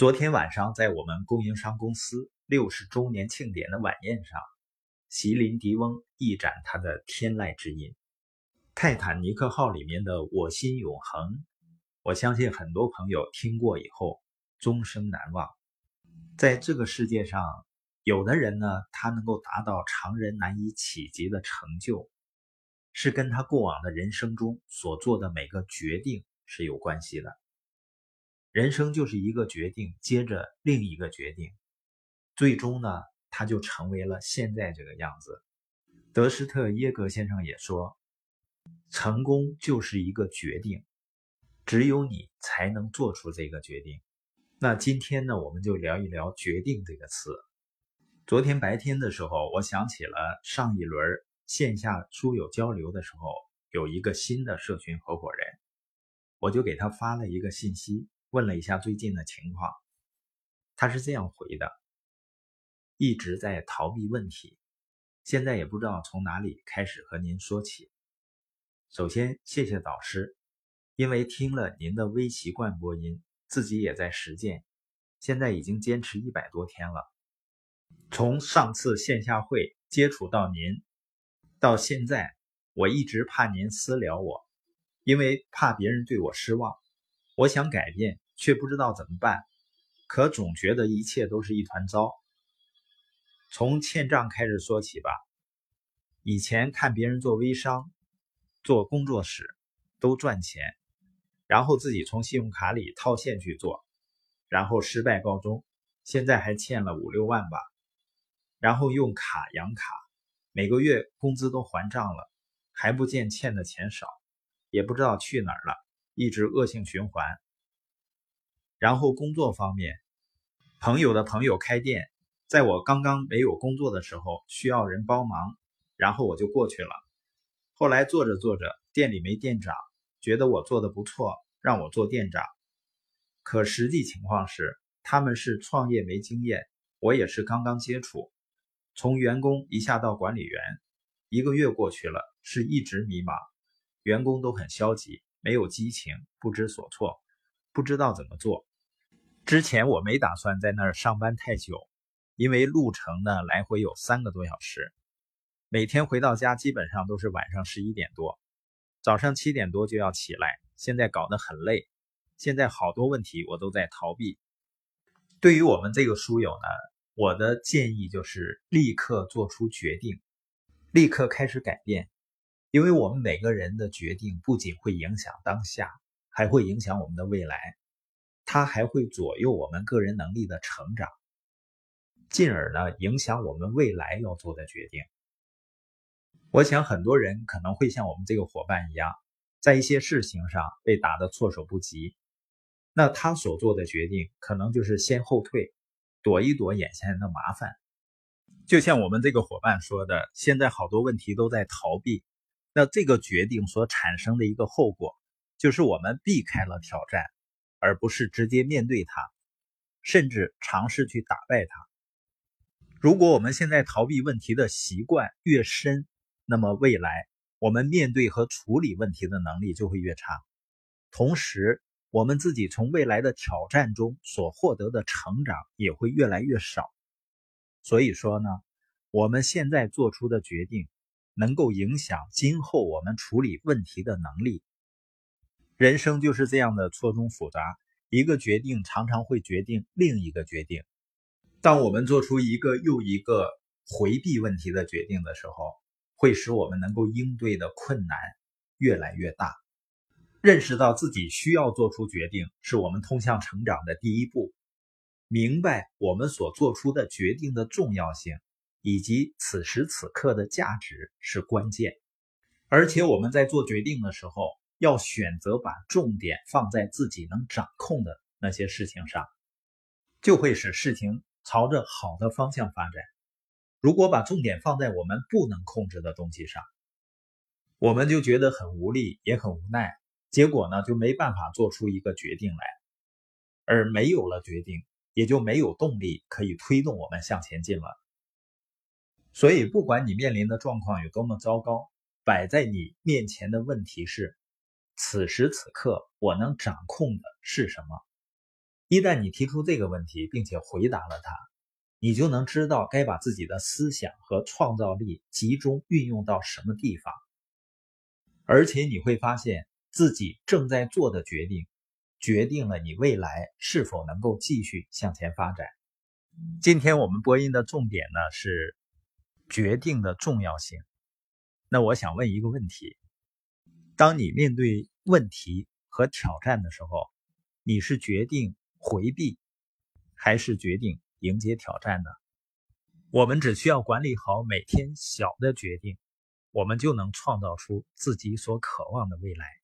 昨天晚上，在我们供应商公司六十周年庆典的晚宴上，席琳迪翁一展他的天籁之音。泰坦尼克号里面的“我心永恒”，我相信很多朋友听过以后终生难忘。在这个世界上，有的人呢，他能够达到常人难以企及的成就，是跟他过往的人生中所做的每个决定是有关系的。人生就是一个决定接着另一个决定，最终呢，他就成为了现在这个样子。德施特耶格先生也说，成功就是一个决定，只有你才能做出这个决定。那今天呢，我们就聊一聊“决定”这个词。昨天白天的时候，我想起了上一轮线下书友交流的时候，有一个新的社群合伙人，我就给他发了一个信息。问了一下最近的情况，他是这样回的：一直在逃避问题，现在也不知道从哪里开始和您说起。首先，谢谢导师，因为听了您的微习惯播音，自己也在实践，现在已经坚持一百多天了。从上次线下会接触到您，到现在，我一直怕您私聊我，因为怕别人对我失望。我想改变，却不知道怎么办，可总觉得一切都是一团糟。从欠账开始说起吧。以前看别人做微商、做工作室都赚钱，然后自己从信用卡里套现去做，然后失败告终，现在还欠了五六万吧。然后用卡养卡，每个月工资都还账了，还不见欠的钱少，也不知道去哪儿了。一直恶性循环。然后工作方面，朋友的朋友开店，在我刚刚没有工作的时候需要人帮忙，然后我就过去了。后来做着做着，店里没店长，觉得我做的不错，让我做店长。可实际情况是，他们是创业没经验，我也是刚刚接触，从员工一下到管理员，一个月过去了，是一直迷茫，员工都很消极。没有激情，不知所措，不知道怎么做。之前我没打算在那儿上班太久，因为路程呢来回有三个多小时，每天回到家基本上都是晚上十一点多，早上七点多就要起来。现在搞得很累，现在好多问题我都在逃避。对于我们这个书友呢，我的建议就是立刻做出决定，立刻开始改变。因为我们每个人的决定不仅会影响当下，还会影响我们的未来，它还会左右我们个人能力的成长，进而呢影响我们未来要做的决定。我想很多人可能会像我们这个伙伴一样，在一些事情上被打得措手不及，那他所做的决定可能就是先后退，躲一躲眼前的麻烦。就像我们这个伙伴说的，现在好多问题都在逃避。那这个决定所产生的一个后果，就是我们避开了挑战，而不是直接面对它，甚至尝试去打败它。如果我们现在逃避问题的习惯越深，那么未来我们面对和处理问题的能力就会越差，同时我们自己从未来的挑战中所获得的成长也会越来越少。所以说呢，我们现在做出的决定。能够影响今后我们处理问题的能力。人生就是这样的错综复杂，一个决定常常会决定另一个决定。当我们做出一个又一个回避问题的决定的时候，会使我们能够应对的困难越来越大。认识到自己需要做出决定，是我们通向成长的第一步。明白我们所做出的决定的重要性。以及此时此刻的价值是关键，而且我们在做决定的时候，要选择把重点放在自己能掌控的那些事情上，就会使事情朝着好的方向发展。如果把重点放在我们不能控制的东西上，我们就觉得很无力，也很无奈，结果呢就没办法做出一个决定来，而没有了决定，也就没有动力可以推动我们向前进了。所以，不管你面临的状况有多么糟糕，摆在你面前的问题是：此时此刻我能掌控的是什么？一旦你提出这个问题，并且回答了它，你就能知道该把自己的思想和创造力集中运用到什么地方。而且你会发现自己正在做的决定，决定了你未来是否能够继续向前发展。今天我们播音的重点呢是决定的重要性。那我想问一个问题：当你面对问题和挑战的时候，你是决定回避，还是决定迎接挑战呢？我们只需要管理好每天小的决定，我们就能创造出自己所渴望的未来。